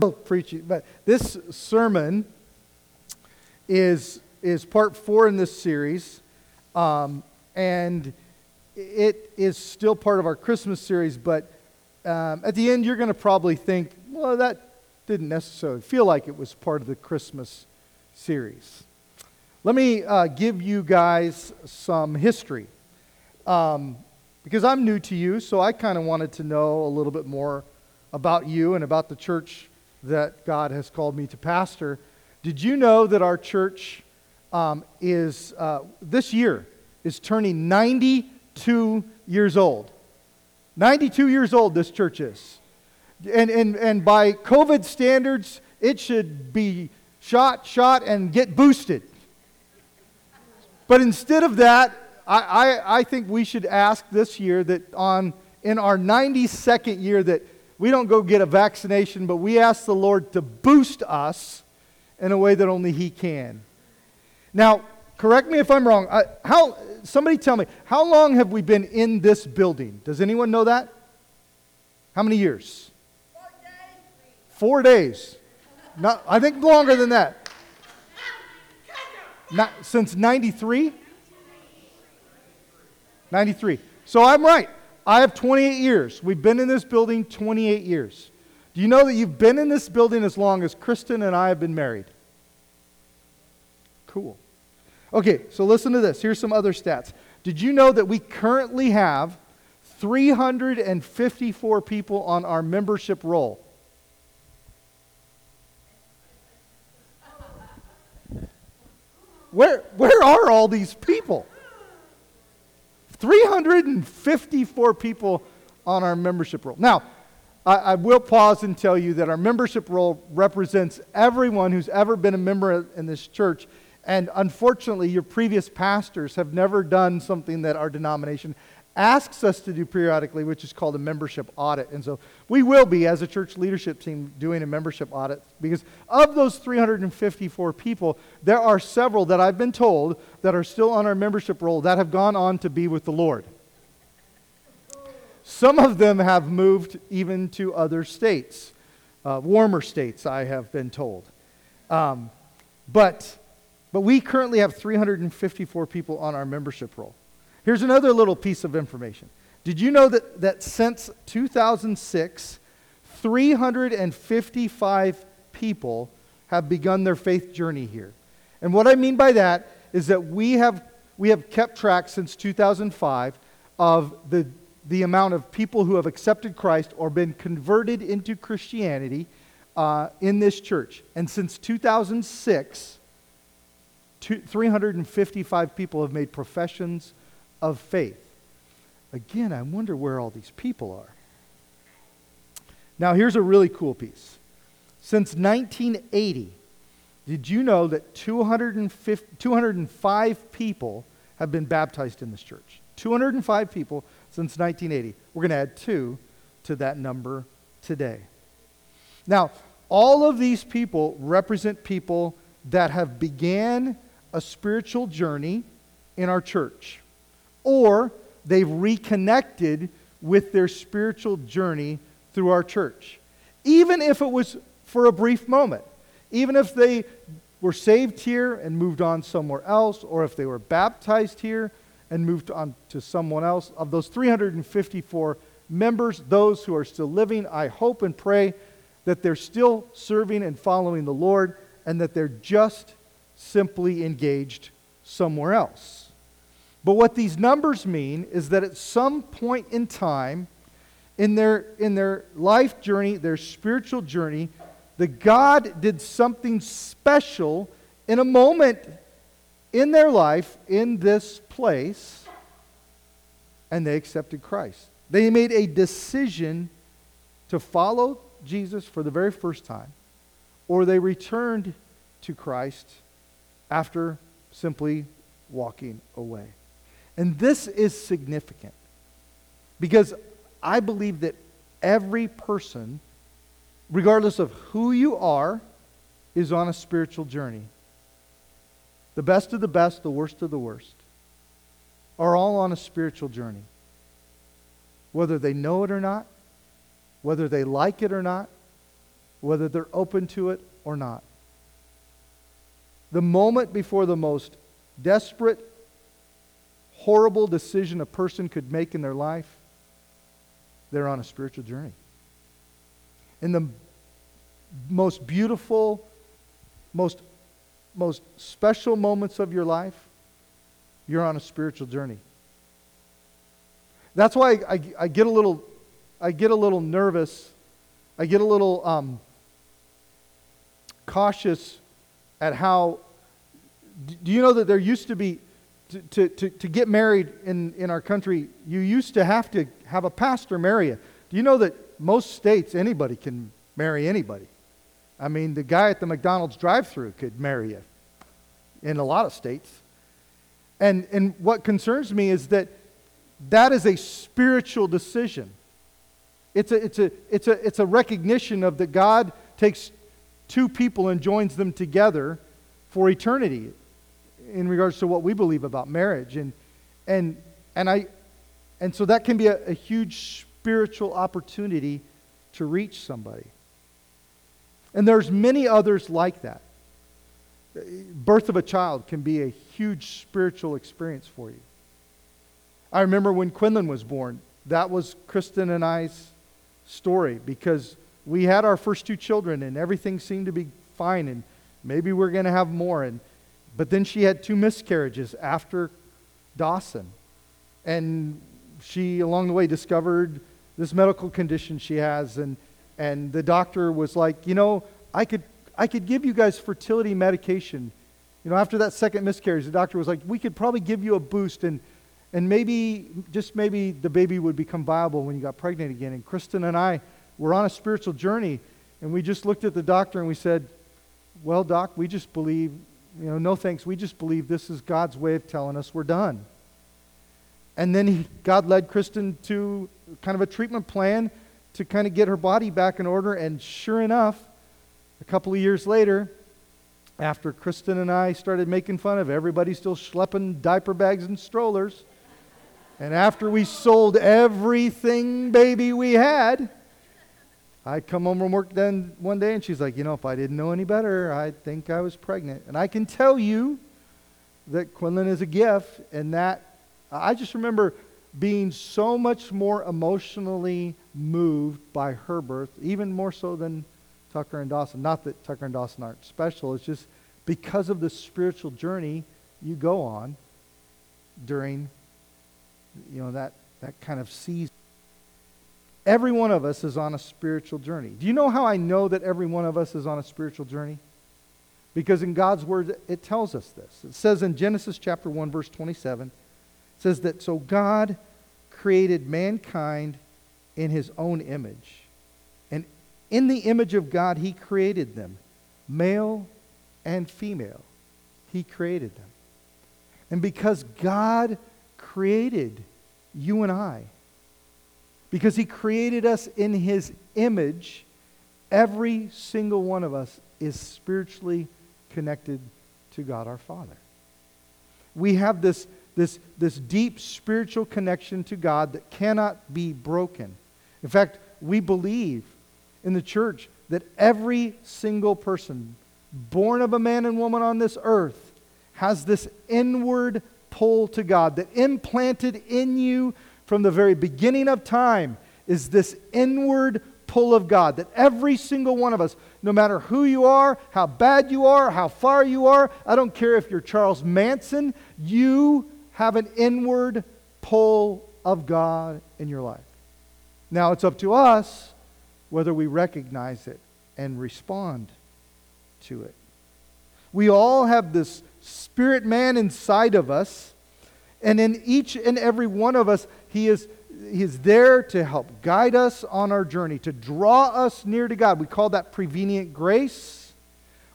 preaching, but this sermon is is part four in this series, um, and it is still part of our Christmas series. But um, at the end, you're going to probably think, well, that didn't necessarily feel like it was part of the Christmas series. Let me uh, give you guys some history. Um, because I'm new to you, so I kind of wanted to know a little bit more about you and about the church that God has called me to pastor. Did you know that our church um, is, uh, this year, is turning 92 years old? 92 years old, this church is. And, and, and by COVID standards, it should be shot, shot, and get boosted. But instead of that, I, I, I think we should ask this year that on in our 92nd year that we don't go get a vaccination, but we ask the Lord to boost us in a way that only He can. Now, correct me if I'm wrong. I, how, somebody tell me, how long have we been in this building? Does anyone know that? How many years? Four days. Four days. Not, I think longer than that. Not, since 93? 93. So I'm right. I have 28 years. We've been in this building 28 years. Do you know that you've been in this building as long as Kristen and I have been married? Cool. Okay, so listen to this. Here's some other stats. Did you know that we currently have 354 people on our membership roll? Where, where are all these people? 354 people on our membership roll. Now, I, I, will pause and tell you that our membership roll represents everyone who's ever been a member in this church. And unfortunately, your previous pastors have never done something that our denomination asks us to do periodically, which is called a membership audit. And so we will be, as a church leadership team, doing a membership audit because of those 354 people, there are several that I've been told that are still on our membership roll that have gone on to be with the Lord. Some of them have moved even to other states, uh, warmer states, I have been told. Um, but, but we currently have 354 people on our membership roll. Here's another little piece of information. Did you know that, that since 2006, 355 people have begun their faith journey here? And what I mean by that is that we have, we have kept track since 2005 of the, the amount of people who have accepted Christ or been converted into Christianity uh, in this church. And since 2006, two, 355 people have made professions of faith. Again, I wonder where all these people are. Now, here's a really cool piece. Since 1980, did you know that 205 people have been baptized in this church? 205 people since 1980. We're going to add two to that number today. Now, all of these people represent people that have began a spiritual journey in our church or they've reconnected with their spiritual journey through our church. Even if it was for a brief moment, even if they were saved here and moved on somewhere else, or if they were baptized here and moved on to someone else, of those 354 members, those who are still living, I hope and pray that they're still serving and following the Lord and that they're just simply engaged somewhere else. But what these numbers mean is that at some point in time in their, in their life journey, their spiritual journey, that God did something special in a moment in their life in this place, and they accepted Christ. They made a decision to follow Jesus for the very first time, or they returned to Christ after simply walking away. And this is significant because I believe that every person, regardless of who you are, is on a spiritual journey. The best of the best, the worst of the worst, are all on a spiritual journey. Whether they know it or not, whether they like it or not, whether they're open to it or not. The moment before the most desperate, horrible decision a person could make in their life, they're on a spiritual journey. In the most beautiful, most, most special moments of your life, you're on a spiritual journey. That's why I, I, I get a little, I get a little nervous. I get a little um, cautious at how. Do you know that there used to be, to, to, to, get married in, in our country, you used to have to have a pastor marry you. Do you know that most states, anybody can marry anybody? I mean, the guy at the McDonald's drive through could marry you in a lot of states. And, and what concerns me is that that is a spiritual decision. It's a, it's, a, it's, a, it's a recognition of that God takes two people and joins them together for eternity in regards to what we believe about marriage. And, and, and, I, and so that can be a, a huge spiritual opportunity to reach somebody. And there's many others like that. Birth of a child can be a huge spiritual experience for you. I remember when Quinlan was born, that was Kristen and I's story because we had our first two children and everything seemed to be fine and maybe we're going to have more and but then she had two miscarriages after Dawson. And she along the way discovered this medical condition she has. And and the doctor was like you know I could I could give you guys fertility medication. You know after that second miscarriage the doctor was like we could probably give you a boost and and maybe, just maybe, the baby would become viable when you got pregnant again. And Kristen and I were on a spiritual journey, and we just looked at the doctor and we said, Well, doc, we just believe, you know, no thanks. We just believe this is God's way of telling us we're done. And then he, God led Kristen to kind of a treatment plan to kind of get her body back in order. And sure enough, a couple of years later, after Kristen and I started making fun of everybody still schlepping diaper bags and strollers, and after we sold everything, baby, we had, I come home from work then one day and she's like, you know, if I didn't know any better, I'd think I was pregnant. And I can tell you that Quinlan is a gift, and that I just remember being so much more emotionally moved by her birth, even more so than Tucker and Dawson. Not that Tucker and Dawson aren't special, it's just because of the spiritual journey you go on during you know, that, that kind of season. Every one of us is on a spiritual journey. Do you know how I know that every one of us is on a spiritual journey? Because in God's word, it tells us this. It says in Genesis chapter 1, verse 27, it says that so God created mankind in his own image. And in the image of God, he created them, male and female. He created them. And because God created you and I. Because he created us in his image, every single one of us is spiritually connected to God our Father. We have this, this, this deep spiritual connection to God that cannot be broken. In fact, we believe in the church that every single person born of a man and woman on this earth has this inward pull to God, that implanted in you from the very beginning of time is this inward pull of God. That every single one of us, no matter who you are, how bad you are, how far you are, I don't care if you're Charles Manson, you have an inward pull of God in your life. Now it's up to us whether we recognize it and respond to it. We all have this spirit man inside of us. And in each and every one of us, he is, he is there to help guide us on our journey, to draw us near to God. We call that prevenient grace.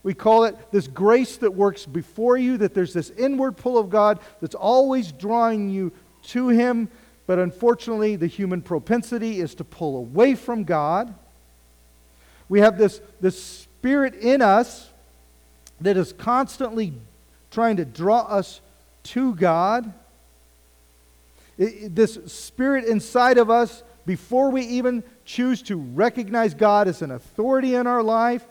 We call it this grace that works before you, that there's this inward pull of God that's always drawing you to Him. But unfortunately, the human propensity is to pull away from God. We have this, this spirit in us that is constantly trying to draw us to God. This spirit inside of us, before we even choose to recognize God as an authority in our life,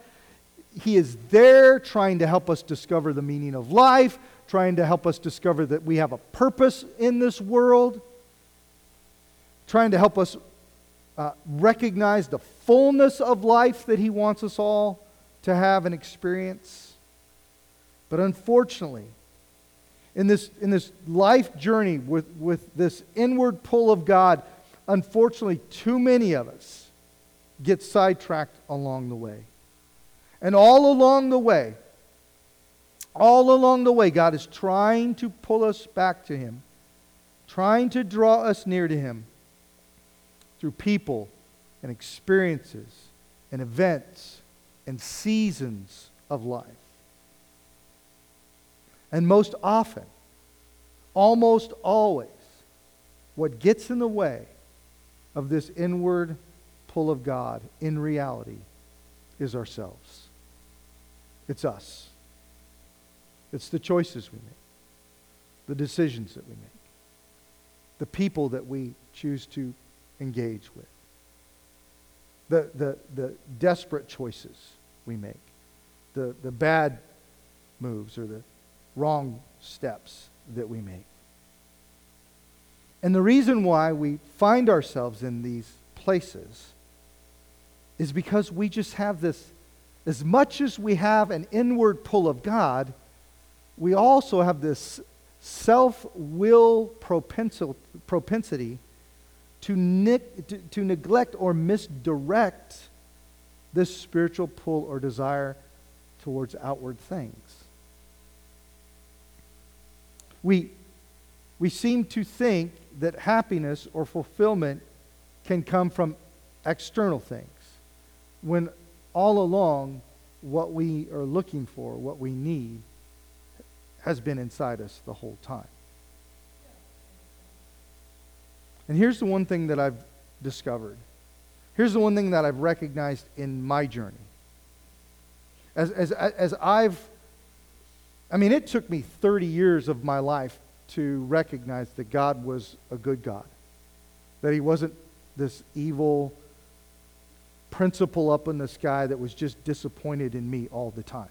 He is there trying to help us discover the meaning of life, trying to help us discover that we have a purpose in this world, trying to help us uh, recognize the fullness of life that He wants us all to have and experience. But unfortunately, in this, in this life journey with, with this inward pull of God, unfortunately, too many of us get sidetracked along the way. And all along the way, all along the way, God is trying to pull us back to Him, trying to draw us near to Him through people and experiences and events and seasons of life. And most often, almost always, what gets in the way of this inward pull of God in reality is ourselves. It's us. It's the choices we make, the decisions that we make, the people that we choose to engage with, the, the, the desperate choices we make, the, the bad moves or the wrong steps that we make. And the reason why we find ourselves in these places is because we just have this, as much as we have an inward pull of God, we also have this self will propensity to, ne- to, to neglect or misdirect this spiritual pull or desire towards outward things. We, we seem to think that happiness or fulfillment can come from external things, when all along, what we are looking for, what we need, has been inside us the whole time. And here's the one thing that I've discovered. Here's the one thing that I've recognized in my journey. As, as, as I've, I mean, it took me 30 years of my life to recognize that God was a good God, that He wasn't this evil principle up in the sky that was just disappointed in me all the time.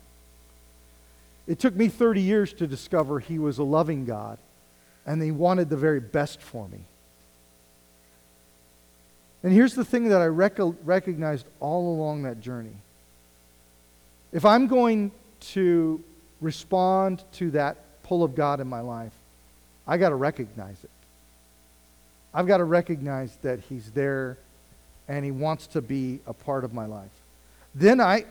It took me 30 years to discover He was a loving God and He wanted the very best for me. And here's the thing that I rec- recognized all along that journey. If I'm going to respond to that pull of God in my life, I got to recognize it. I've got to recognize that He's there and He wants to be a part of my life. Then I,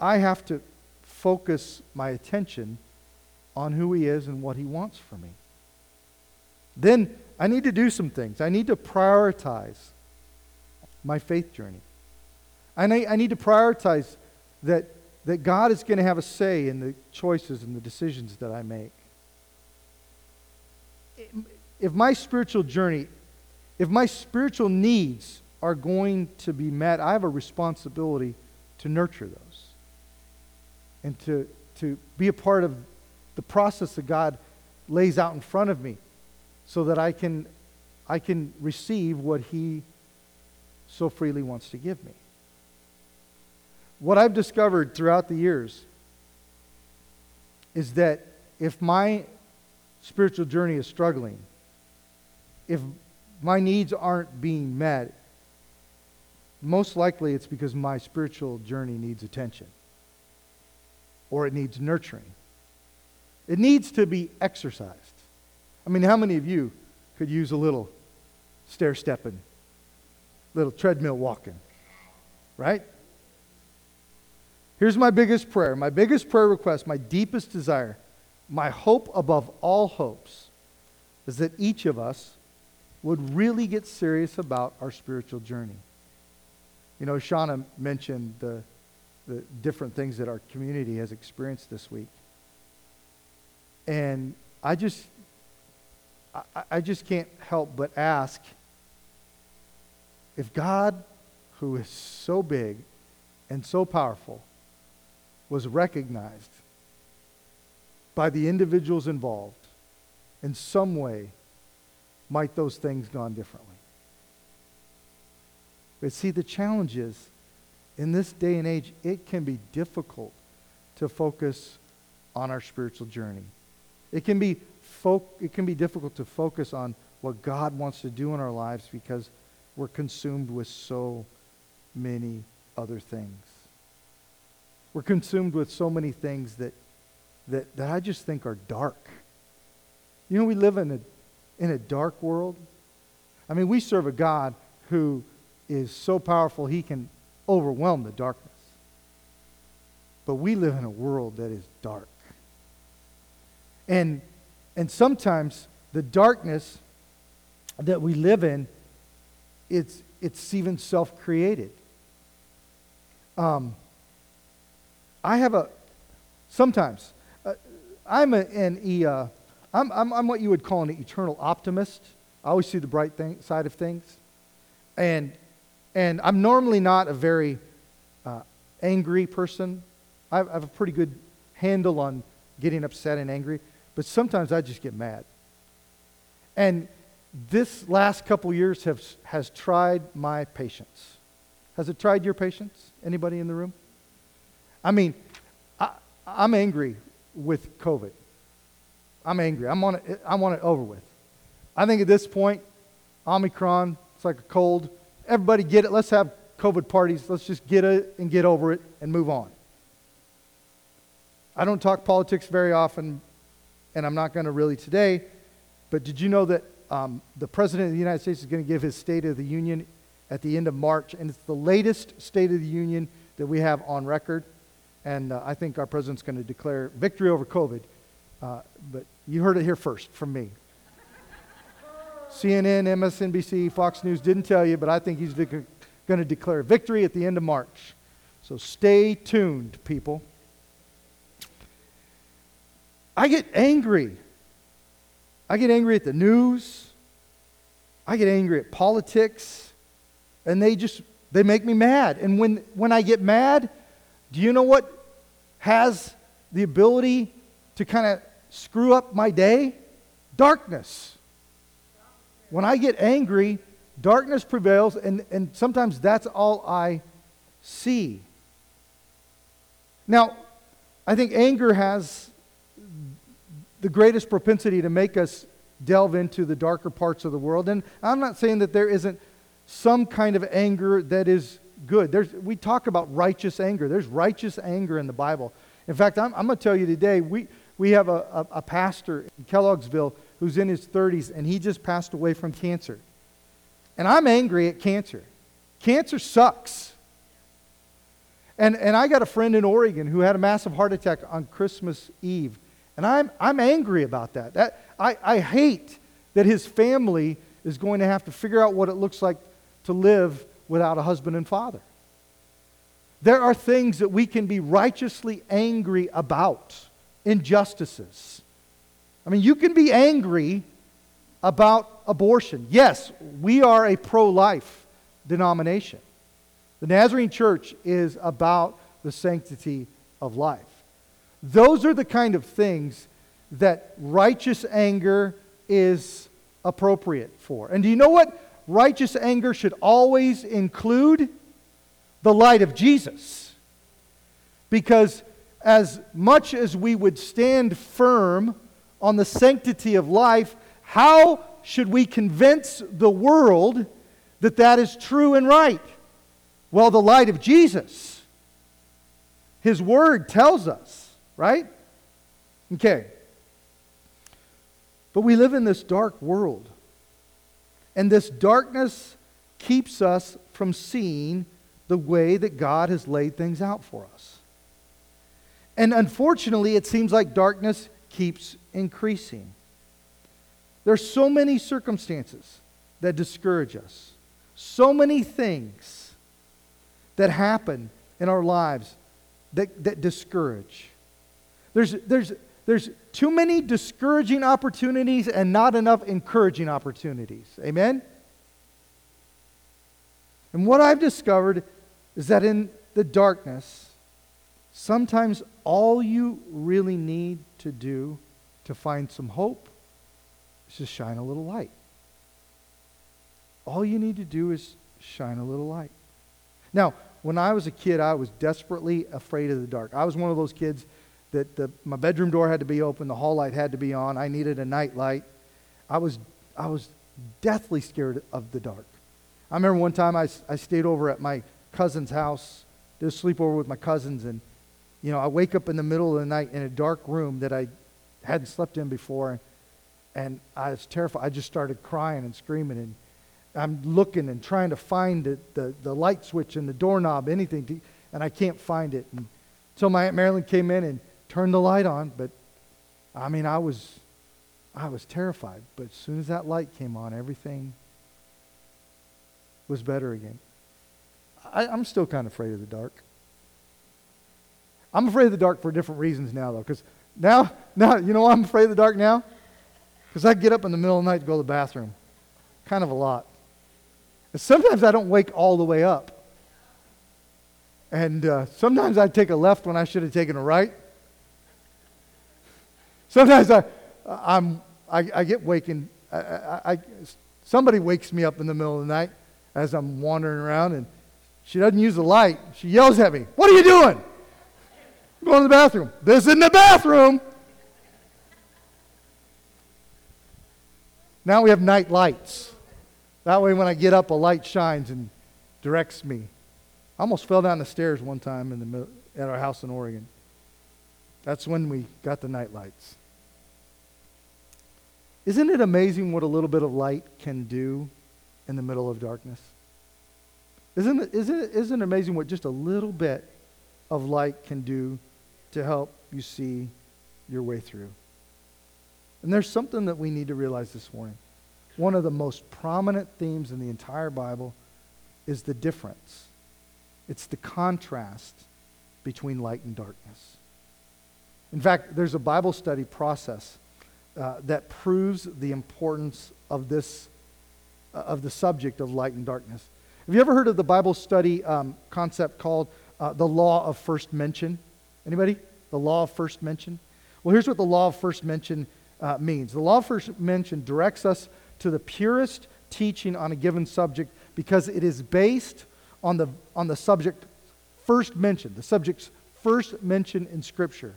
I have to focus my attention on who He is and what He wants for me. Then I need to do some things. I need to prioritize my faith journey. I I need to prioritize that, that God is going to have a say in the choices and the decisions that I make. If my spiritual journey, if my spiritual needs are going to be met, I have a responsibility to nurture those and to, to be a part of the process that God lays out in front of me so that I can, I can receive what He so freely wants to give me. What I've discovered throughout the years is that if my spiritual journey is struggling, if my needs aren't being met, most likely it's because my spiritual journey needs attention or it needs nurturing. It needs to be exercised. I mean, how many of you could use a little stair stepping little treadmill walking, right? Here's my biggest prayer, my biggest prayer request, my deepest desire, my hope above all hopes is that each of us would really get serious about our spiritual journey. You know, Shauna mentioned the, the different things that our community has experienced this week. And I just, I, I just can't help but ask if God, who is so big and so powerful, was recognized by the individuals involved, in some way might those things gone differently. But see, the challenge is in this day and age, it can be difficult to focus on our spiritual journey. It can be, fo- it can be difficult to focus on what God wants to do in our lives because we're consumed with so many other things. We're consumed with so many things that, that, that I just think are dark. You know, we live in a, in a dark world. I mean, we serve a God who is so powerful he can overwhelm the darkness. But we live in a world that is dark. And, and sometimes the darkness that we live in, it's, it's even self created. Um, I have a, sometimes, uh, I'm a, an, uh, I'm, I'm, I'm what you would call an eternal optimist. I always see the bright thing, side of things. And, and I'm normally not a very uh, angry person. I have, I have a pretty good handle on getting upset and angry, but sometimes I just get mad. And this last couple years have, has tried my patience. Has it tried your patience? Anybody in the room? I mean, I, I'm angry with COVID. I'm angry. I'm on it, I want it over with. I think at this point, Omicron, it's like a cold. Everybody get it. Let's have COVID parties. Let's just get it and get over it and move on. I don't talk politics very often, and I'm not going to really today, but did you know that um, the President of the United States is going to give his State of the Union at the end of March, and it's the latest State of the Union that we have on record. And uh, I think our president's going to declare victory over COVID. Uh, but you heard it here first from me. CNN, MSNBC, Fox News didn't tell you, but I think he's going to declare victory at the end of March. So stay tuned, people. I get angry. I get angry at the news. I get angry at politics. And they just they make me mad. And when when I get mad, do you know what has the ability to kind of screw up my day? Darkness. When I get angry, darkness prevails, and, and sometimes that's all I see. Now, I think anger has the greatest propensity to make us delve into the darker parts of the world. And I'm not saying that there isn't some kind of anger that is good. There's, we talk about righteous anger. There's righteous anger in the Bible. In fact, I'm, I'm going to tell you today, we, we have a, a, a pastor in Kelloggsville who's in his 30s, and he just passed away from cancer. And I'm angry at cancer. Cancer sucks. And, and I got a friend in Oregon who had a massive heart attack on Christmas Eve. And I'm, I'm angry about that. that I, I hate that his family is going to have to figure out what it looks like to live without a husband and father. There are things that we can be righteously angry about, injustices. I mean, you can be angry about abortion. Yes, we are a pro life denomination. The Nazarene Church is about the sanctity of life. Those are the kind of things that righteous anger is appropriate for. And do you know what righteous anger should always include? The light of Jesus. Because as much as we would stand firm on the sanctity of life, how should we convince the world that that is true and right? Well, the light of Jesus. His word tells us right? Okay. But we live in this dark world. And this darkness keeps us from seeing the way that God has laid things out for us. And unfortunately, it seems like darkness keeps increasing. There's so many circumstances that discourage us, so many things that happen in our lives that, that discourage. There's, there's, there's too many discouraging opportunities and not enough encouraging opportunities. Amen? And what I've discovered is that in the darkness, sometimes all you really need to do to find some hope is just shine a little light. All you need to do is shine a little light. Now, when I was a kid, I was desperately afraid of the dark. I was one of those kids that the, my bedroom door had to be open, the hall light had to be on. I needed a night light. I was, I was deathly scared of the dark. I remember one time I, I stayed over at my cousin's house, did a sleepover with my cousins, and you know, I wake up in the middle of the night in a dark room that I hadn't slept in before, and I was terrified. I just started crying and screaming, and I'm looking and trying to find the, the, light switch and the doorknob, anything, to, and I can't find it. And so my Aunt Marilyn came in and turned the light on, but I mean, I was, I was terrified. But as soon as that light came on, everything was better again. I, I'm still kind of afraid of the dark. I'm afraid of the dark for different reasons now, though, because now, now, you know why I'm afraid of the dark now? Because I get up in the middle of the night to go to the bathroom. Kind of a lot. And sometimes I don't wake all the way up. And uh, sometimes I take a left when I should have taken a right. Sometimes I, I'm, I, I get waking. I, I, I, somebody wakes me up in the middle of the night as I'm wandering around, and she doesn't use the light. She yells at me, What are you doing? I'm going to the bathroom. This isn't the bathroom. Now we have night lights. That way, when I get up, a light shines and directs me. I almost fell down the stairs one time in the, at our house in Oregon. That's when we got the night lights. Isn't it amazing what a little bit of light can do in the middle of darkness? Isn't it, isn't it, isn't it amazing what just a little bit of light can do to help you see your way through? And there's something that we need to realize this morning. One of the most prominent themes in the entire Bible is the difference. It's the contrast between light and darkness. In fact, there's a Bible study process uh, that proves the importance of this, uh, of the subject of light and darkness. Have you ever heard of the Bible study um, concept called uh, the law of first mention? Anybody? The law of first mention? Well, here's what the law of first mention uh, means. The law of first mention directs us to the purest teaching on a given subject because it is based on the, on the subject first mentioned, the subject's first mention in Scripture.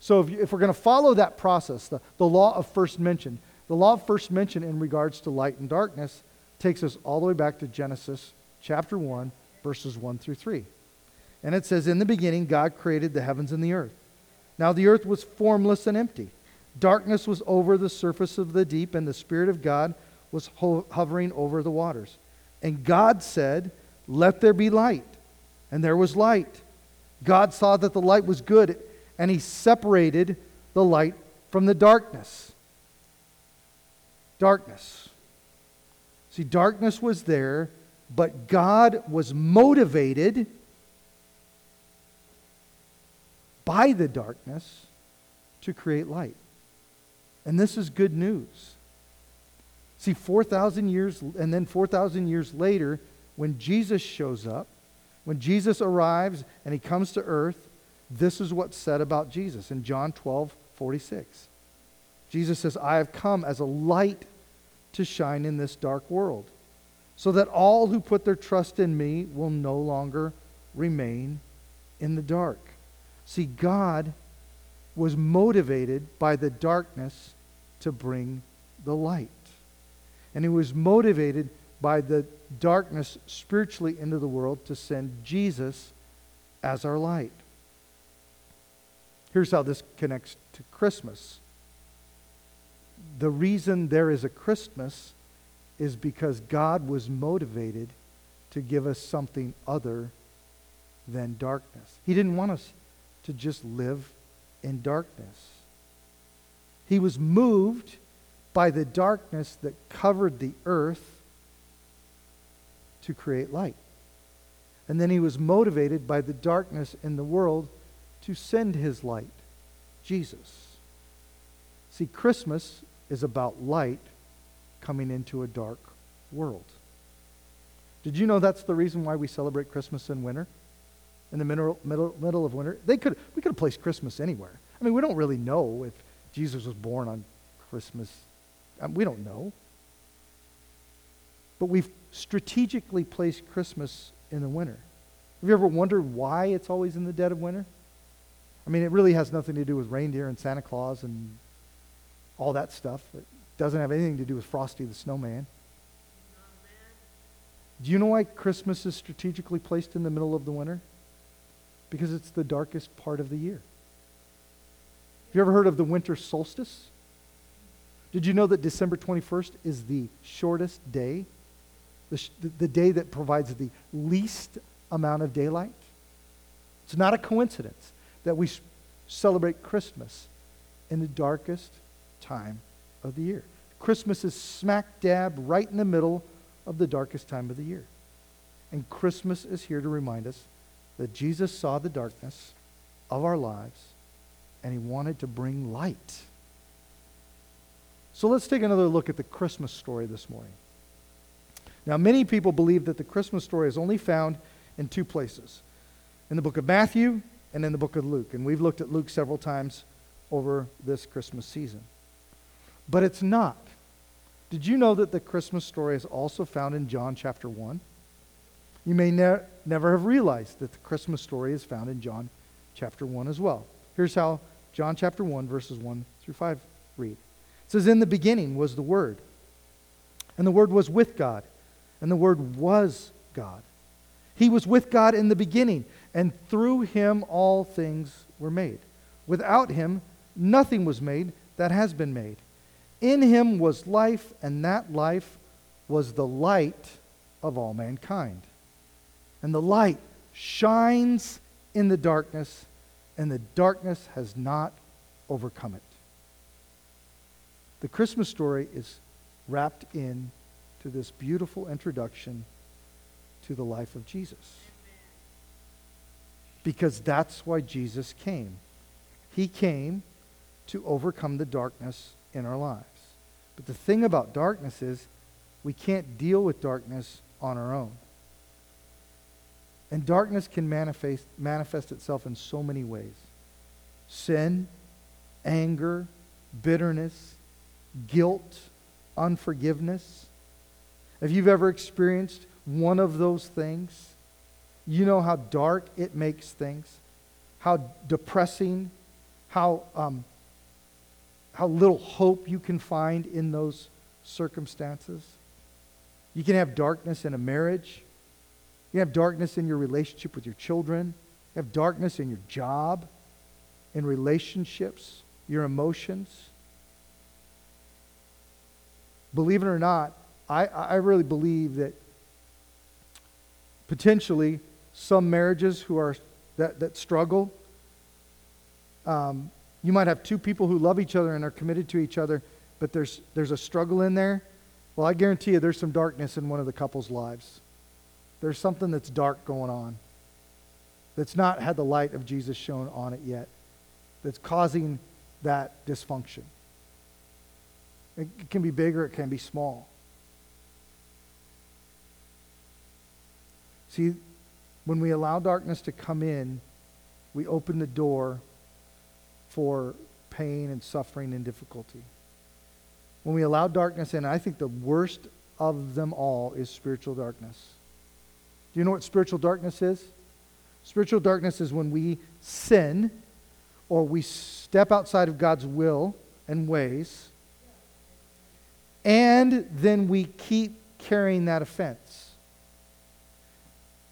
So if, you, if we're going to follow that process, the, the law of first mention, the law of first mention in regards to light and darkness takes us all the way back to Genesis chapter 1, verses 1 through 3. And it says, In the beginning, God created the heavens and the earth. Now the earth was formless and empty. Darkness was over the surface of the deep, and the Spirit of God was ho- hovering over the waters. And God said, Let there be light. And there was light. God saw that the light was good and he separated the light from the darkness. Darkness. See, darkness was there, but God was motivated by the darkness to create light. And this is good news. See, 4,000 years, and then 4,000 years later, when Jesus shows up, when Jesus arrives and he comes to earth, this is what's said about Jesus in John 12, 46. Jesus says, I have come as a light to shine in this dark world, so that all who put their trust in me will no longer remain in the dark. See, God was motivated by the darkness to bring the light. And he was motivated by the darkness spiritually into the world to send Jesus as our light. Here's how this connects to Christmas. The reason there is a Christmas is because God was motivated to give us something other than darkness. He didn't want us to just live in darkness. He was moved by the darkness that covered the earth to create light. And then he was motivated by the darkness in the world to send his light, Jesus. See, Christmas is about light coming into a dark world. Did you know that's the reason why we celebrate Christmas in winter? In the middle, middle, middle of winter? They could, we could have placed Christmas anywhere. I mean, we don't really know if Jesus was born on Christmas. Um, we don't know. But we've strategically placed Christmas in the winter. Have you ever wondered why it's always in the dead of winter? I mean, it really has nothing to do with reindeer and Santa Claus and all that stuff. It doesn't have anything to do with Frosty the Snowman. Do you know why Christmas is strategically placed in the middle of the winter? Because it's the darkest part of the year. Have you ever heard of the winter solstice? Did you know that December 21st is the shortest day? The, sh- the day that provides the least amount of daylight? It's not a coincidence that we celebrate Christmas in the darkest time of the year. Christmas is smack dab right in the middle of the darkest time of the year. And Christmas is here to remind us that Jesus saw the darkness of our lives and he wanted to bring light. So let's take another look at the Christmas story this morning. Now, many people believe that the Christmas story is only found in two places in the book of Matthew and in the book of Luke. And we've looked at Luke several times over this Christmas season. But it's not. Did you know that the Christmas story is also found in John chapter 1? You may ne- never have realized that the Christmas story is found in John chapter 1 as well. Here's how John chapter 1, verses 1 through 5 read. It says, In the beginning was the Word, and the Word was with God, and the Word was God. He was with God in the beginning, and through him all things were made. Without him, nothing was made that has been made. In him was life, and that life was the light of all mankind. And the light shines in the darkness, and the darkness has not overcome it. The Christmas story is wrapped in to this beautiful introduction to the life of Jesus. Because that's why Jesus came. He came to overcome the darkness in our lives. But the thing about darkness is we can't deal with darkness on our own. And darkness can manifest, manifest itself in so many ways sin, anger, bitterness, guilt, unforgiveness. If you've ever experienced one of those things, you know how dark it makes things, how depressing, how, um, how little hope you can find in those circumstances. You can have darkness in a marriage. You have darkness in your relationship with your children. You have darkness in your job, in relationships, your emotions. Believe it or not, I, I really believe that potentially some marriages who are that, that struggle. Um, you might have two people who love each other and are committed to each other but there's there's a struggle in there. Well i guarantee you there's some darkness in one of the couple's lives. There's something that's dark going on that's not had the light of jesus shown on it yet that's causing that dysfunction. It can be big or it can be small See, when we allow darkness to come in, we open the door for pain and suffering and difficulty. When we allow darkness in, I think the worst of them all is spiritual darkness. Do you know what spiritual darkness is? Spiritual darkness is when we sin or we step outside of God's will and ways, and then we keep carrying that offense.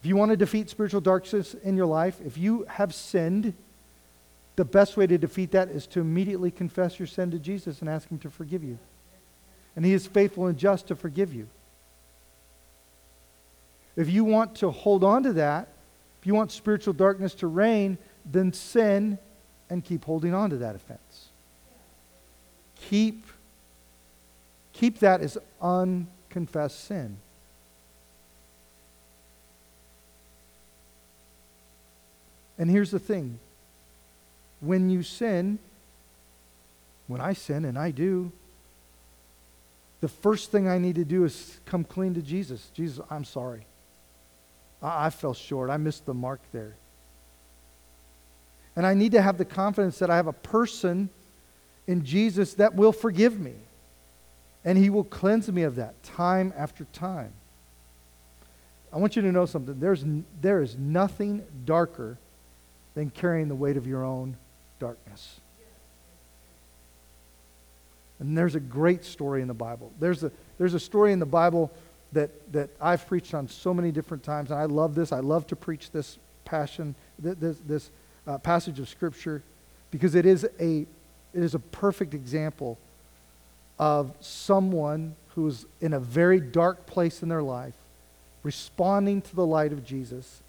If you want to defeat spiritual darkness in your life, if you have sinned, the best way to defeat that is to immediately confess your sin to Jesus and ask Him to forgive you. And He is faithful and just to forgive you. If you want to hold on to that, if you want spiritual darkness to reign, then sin and keep holding on to that offense. Keep, keep that as unconfessed sin. And here's the thing when you sin, when I sin, and I do, the first thing I need to do is come clean to Jesus. Jesus, I'm sorry. I, I fell short. I missed the mark there. And I need to have the confidence that I have a person in Jesus that will forgive me. And he will cleanse me of that time after time. I want you to know something. There's, there is nothing darker than carrying the weight of your own darkness. And there's a great story in the Bible. There's a, there's a story in the Bible that, that I've preached on so many different times, and I love this. I love to preach this passion, this, this uh, passage of Scripture, because it is, a, it is a perfect example of someone who's in a very dark place in their life, responding to the light of Jesus,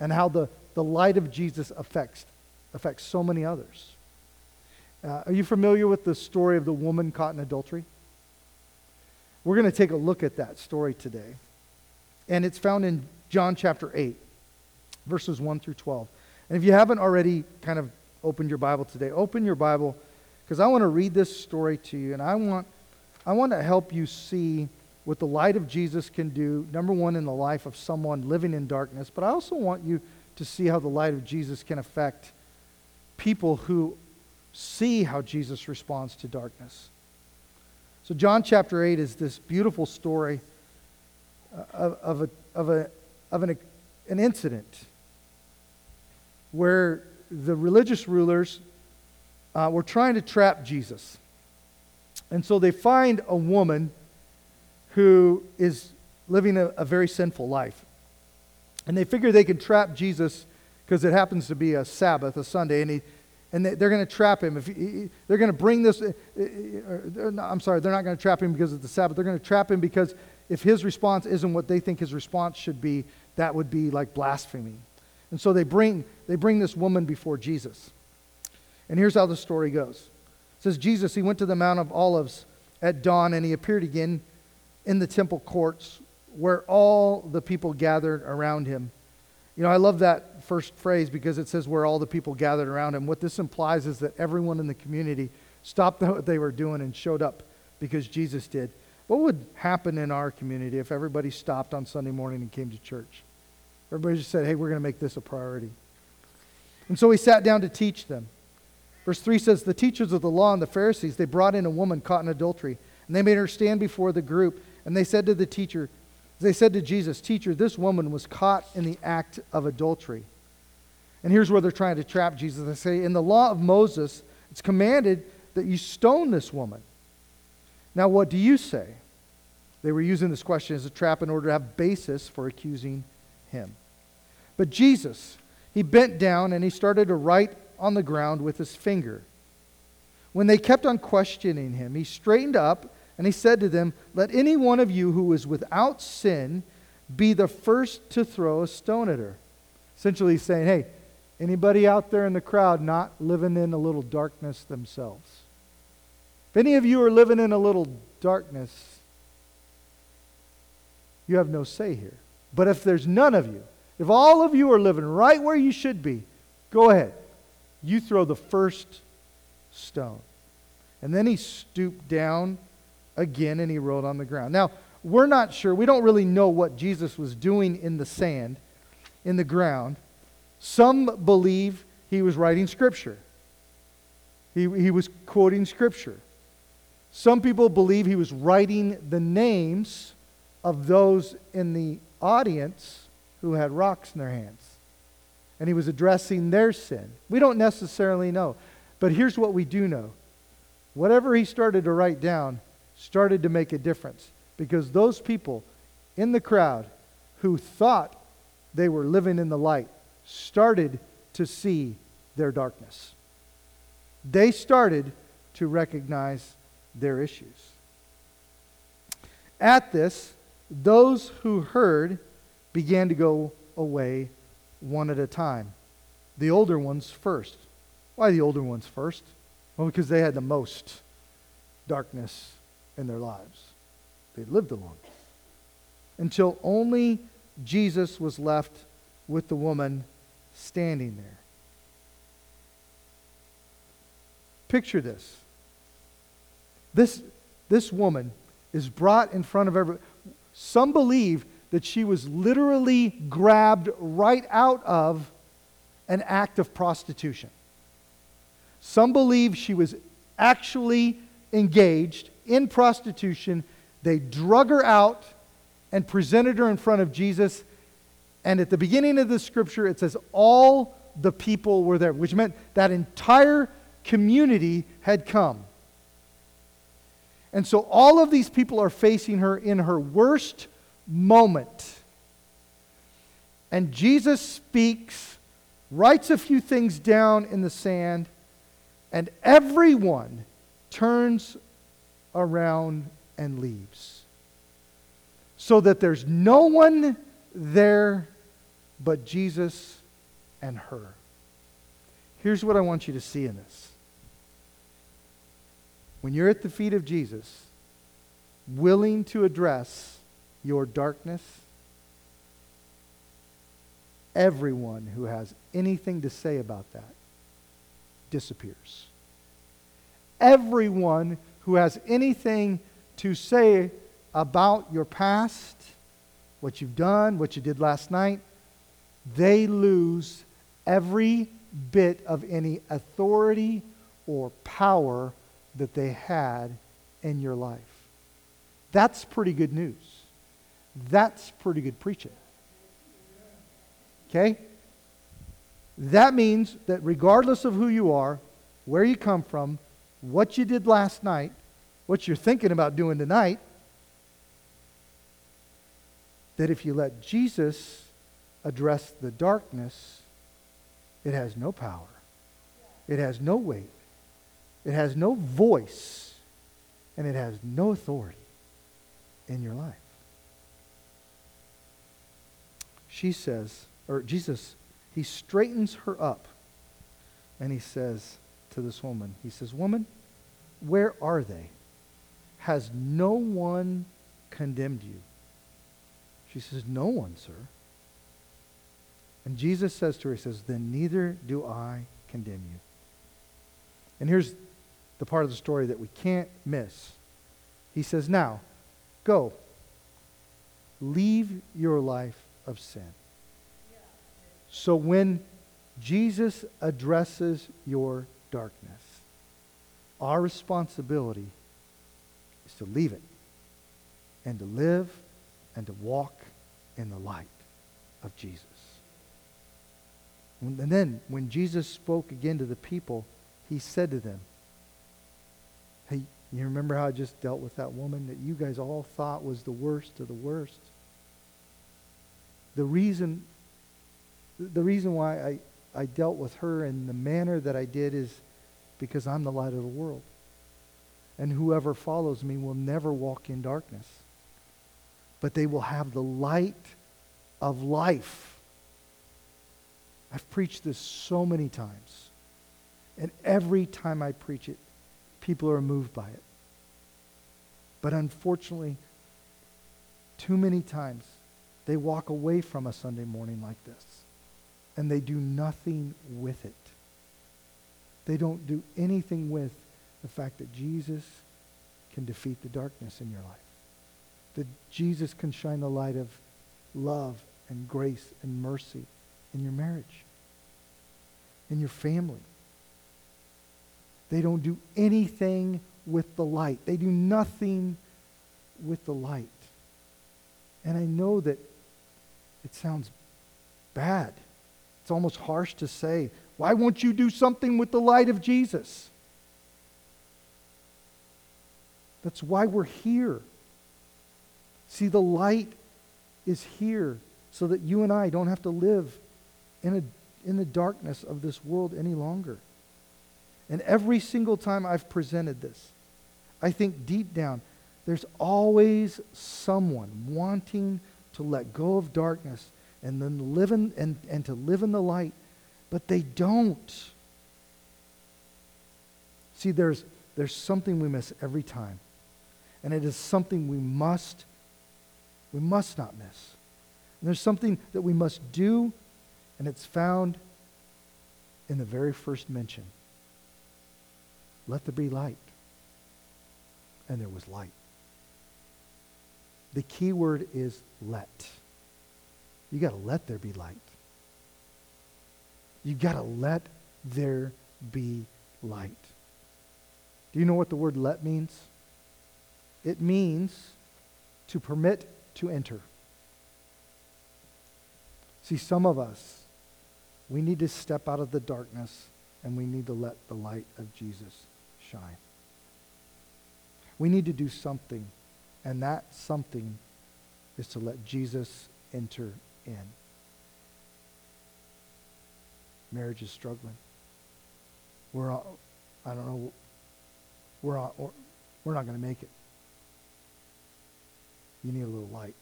and how the, the light of Jesus affects, affects so many others. Uh, are you familiar with the story of the woman caught in adultery? We're going to take a look at that story today. And it's found in John chapter 8, verses 1 through 12. And if you haven't already kind of opened your Bible today, open your Bible because I want to read this story to you and I want, I want to help you see what the light of Jesus can do, number one, in the life of someone living in darkness, but I also want you to see how the light of Jesus can affect people who see how Jesus responds to darkness. So, John chapter 8 is this beautiful story of, of, a, of, a, of an, an incident where the religious rulers uh, were trying to trap Jesus. And so they find a woman who is living a, a very sinful life. And they figure they can trap Jesus because it happens to be a Sabbath, a Sunday, and he, and they, are going to trap him. If he, they're going to bring this, uh, uh, I'm sorry, they're not going to trap him because it's the Sabbath. They're going to trap him because if his response isn't what they think his response should be, that would be like blasphemy. And so they bring, they bring this woman before Jesus. And here's how the story goes. It says, Jesus, he went to the Mount of Olives at dawn, and he appeared again in the temple courts where all the people gathered around him. You know, I love that first phrase because it says where all the people gathered around him. What this implies is that everyone in the community stopped what they were doing and showed up because Jesus did. What would happen in our community if everybody stopped on Sunday morning and came to church? Everybody just said, hey, we're going to make this a priority. And so he sat down to teach them. Verse 3 says, The teachers of the law and the Pharisees, they brought in a woman caught in adultery, and they made her stand before the group, and they said to the teacher, they said to Jesus, Teacher, this woman was caught in the act of adultery. And here's where they're trying to trap Jesus. They say, In the law of Moses, it's commanded that you stone this woman. Now, what do you say? They were using this question as a trap in order to have basis for accusing him. But Jesus, he bent down and he started to write on the ground with his finger. When they kept on questioning him, he straightened up and he said to them, Let any one of you who is without sin be the first to throw a stone at her. Essentially he's saying, Hey, anybody out there in the crowd not living in a little darkness themselves? If any of you are living in a little darkness, you have no say here. But if there's none of you, if all of you are living right where you should be, go ahead. You throw the first stone. And then he stooped down again and he rolled on the ground. Now, we're not sure. We don't really know what Jesus was doing in the sand, in the ground. Some believe he was writing scripture, he, he was quoting scripture. Some people believe he was writing the names of those in the audience who had rocks in their hands. And he was addressing their sin. We don't necessarily know. But here's what we do know whatever he started to write down, started to make a difference because those people in the crowd who thought they were living in the light started to see their darkness. They started to recognize their issues. At this, those who heard began to go away one at a time. The older ones first. Why the older ones first? Well, because they had the most darkness in their lives. They lived longest. Until only Jesus was left with the woman standing there. Picture this. This, this woman is brought in front of everyone. Some believe that she was literally grabbed right out of an act of prostitution. Some believe she was actually engaged in prostitution. They drug her out and presented her in front of Jesus, And at the beginning of the scripture, it says, all the people were there, which meant that entire community had come. And so all of these people are facing her in her worst moment. And Jesus speaks, writes a few things down in the sand, and everyone turns around and leaves. So that there's no one there but Jesus and her. Here's what I want you to see in this. When you're at the feet of Jesus, willing to address your darkness, everyone who has anything to say about that disappears. Everyone who has anything to say about your past, what you've done, what you did last night, they lose every bit of any authority or power that they had in your life. That's pretty good news. That's pretty good preaching. Okay? That means that regardless of who you are, where you come from, what you did last night, what you're thinking about doing tonight, that if you let Jesus address the darkness, it has no power, it has no weight, it has no voice, and it has no authority in your life. She says, or Jesus, he straightens her up. And he says to this woman, he says, Woman, where are they? Has no one condemned you? She says, No one, sir. And Jesus says to her, He says, Then neither do I condemn you. And here's the part of the story that we can't miss. He says, Now, go. Leave your life of sin. So when Jesus addresses your darkness, our responsibility is to leave it and to live and to walk in the light of Jesus. And then when Jesus spoke again to the people, he said to them, Hey, you remember how I just dealt with that woman that you guys all thought was the worst of the worst? The reason, the reason why I, I dealt with her in the manner that I did is because I'm the light of the world. And whoever follows me will never walk in darkness, but they will have the light of life. I've preached this so many times. And every time I preach it, people are moved by it. But unfortunately, too many times, they walk away from a Sunday morning like this and they do nothing with it. They don't do anything with the fact that Jesus can defeat the darkness in your life. That Jesus can shine the light of love and grace and mercy in your marriage, in your family. They don't do anything with the light. They do nothing with the light. And I know that it sounds bad. It's almost harsh to say, why won't you do something with the light of Jesus? That's why we're here. See, the light is here so that you and I don't have to live in, a, in the darkness of this world any longer. And every single time I've presented this, I think deep down, there's always someone wanting to let go of darkness and then live in, and, and to live in the light, but they don't. See, there's, there's something we miss every time. And it is something we must, we must not miss. And there's something that we must do, and it's found in the very first mention. Let there be light. And there was light. The key word is let. You got to let there be light. You got to let there be light. Do you know what the word let means? It means to permit to enter. See, some of us, we need to step out of the darkness and we need to let the light of Jesus shine. We need to do something, and that something is to let Jesus enter in. Marriage is struggling. We're all, I don't know, we're, all, we're, not going to make it. You need a little light.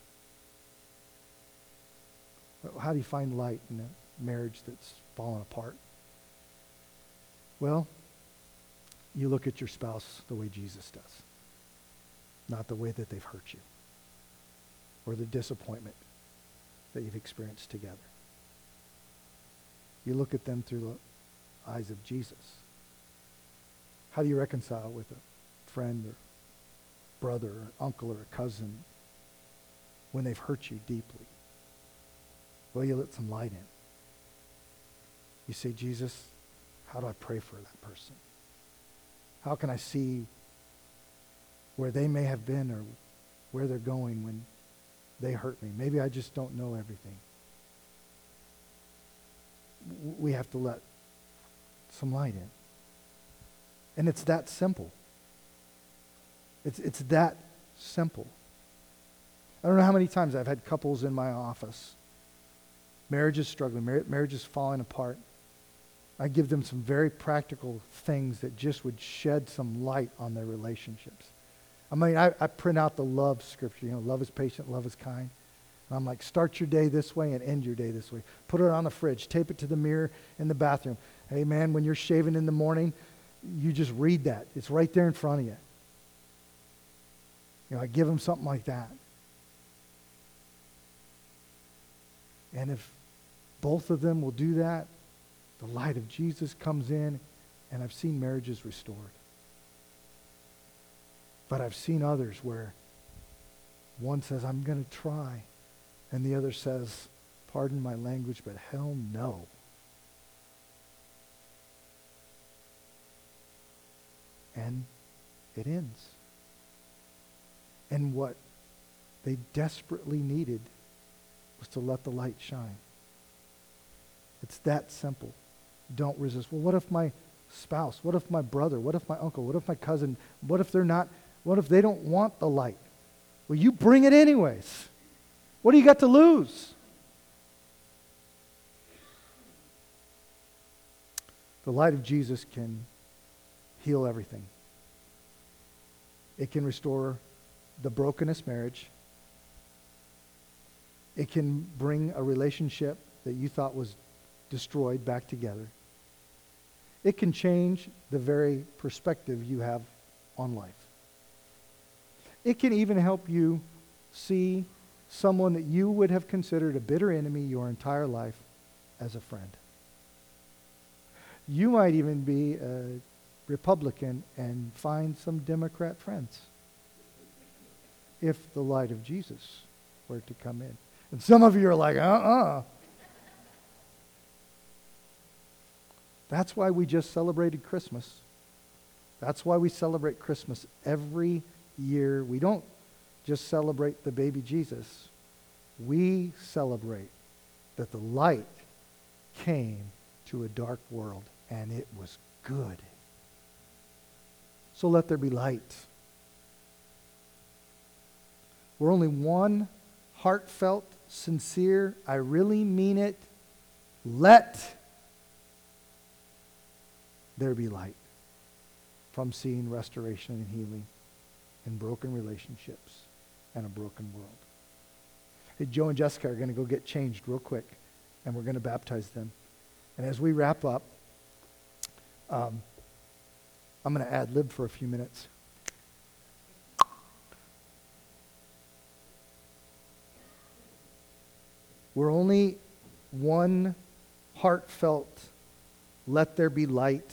How do you find light in a marriage that's fallen apart? Well, you look at your spouse the way Jesus does, not the way that they've hurt you or the disappointment that you've experienced together. You look at them through the eyes of Jesus. How do you reconcile with a friend or brother or uncle or a cousin when they've hurt you deeply? Well, you let some light in. You say, Jesus, how do I pray for that person? How can I see where they may have been or where they're going when they hurt me? Maybe I just don't know everything. We have to let some light in. And it's that simple. It's, it's that simple. I don't know how many times I've had couples in my office. Marriage is struggling, Mar- marriage is falling apart. I give them some very practical things that just would shed some light on their relationships. I mean, I, I print out the love scripture, you know, love is patient, love is kind. And I'm like, start your day this way and end your day this way. Put it on the fridge, tape it to the mirror in the bathroom. Hey, man, when you're shaving in the morning, you just read that. It's right there in front of you. You know, I give them something like that. And if both of them will do that, the light of Jesus comes in, and I've seen marriages restored. But I've seen others where one says, I'm going to try, and the other says, pardon my language, but hell no. And it ends. And what they desperately needed was to let the light shine. It's that simple. Don't resist. Well, what if my spouse, what if my brother, what if my uncle, what if my cousin, what if they're not, what if they don't want the light? Well, you bring it anyways. What do you got to lose? The light of Jesus can heal everything. It can restore the brokenest marriage. It can bring a relationship that you thought was destroyed back together. It can change the very perspective you have on life. It can even help you see someone that you would have considered a bitter enemy your entire life as a friend. You might even be a Republican and find some Democrat friends if the light of Jesus were to come in. And some of you are like, uh uh-uh. uh That's why we just celebrated Christmas. That's why we celebrate Christmas every year. We don't just celebrate the baby Jesus. We celebrate that the light came to a dark world and it was good. So let there be light. We're only one heartfelt, sincere, I really mean it. Let there be light from seeing restoration and healing in broken relationships and a broken world. Hey, Joe and Jessica are going to go get changed real quick, and we're going to baptize them. And as we wrap up, um, I'm going to ad lib for a few minutes. We're only one heartfelt, let there be light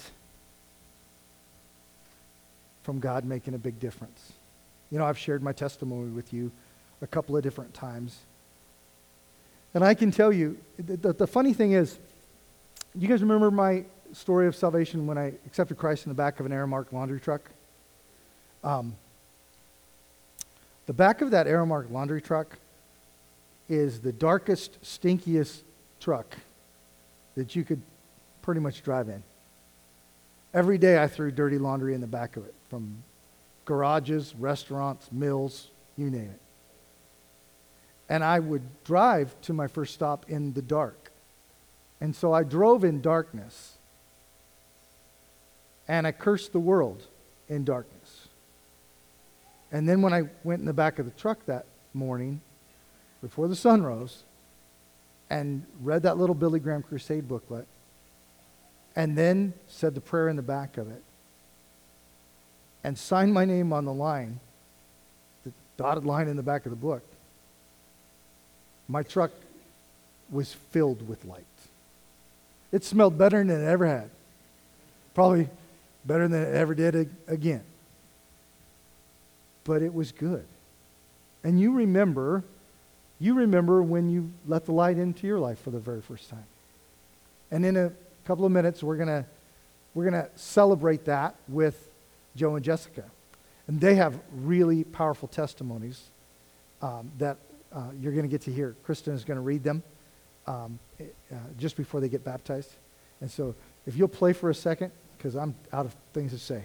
from God making a big difference. You know, I've shared my testimony with you a couple of different times. And I can tell you, the, the, funny thing is, you guys remember my story of salvation when I accepted Christ in the back of an Aramark laundry truck? Um, the back of that Aramark laundry truck is the darkest, stinkiest truck that you could pretty much drive in. Every day I threw dirty laundry in the back of it from garages, restaurants, mills, you name it. And I would drive to my first stop in the dark. And so I drove in darkness. And I cursed the world in darkness. And then when I went in the back of the truck that morning, before the sun rose, and read that little Billy Graham Crusade booklet, and then said the prayer in the back of it, and signed my name on the line, the dotted line in the back of the book, my truck was filled with light. It smelled better than it ever had. Probably better than it ever did again. But it was good. And you remember, you remember when you let the light into your life for the very first time. And in a couple of minutes, we're going to we're going to celebrate that with Joe and Jessica. And they have really powerful testimonies um, that uh, you're going to get to hear. Kristen is going to read them um, uh, just before they get baptized. And so if you'll play for a second, because I'm out of things to say.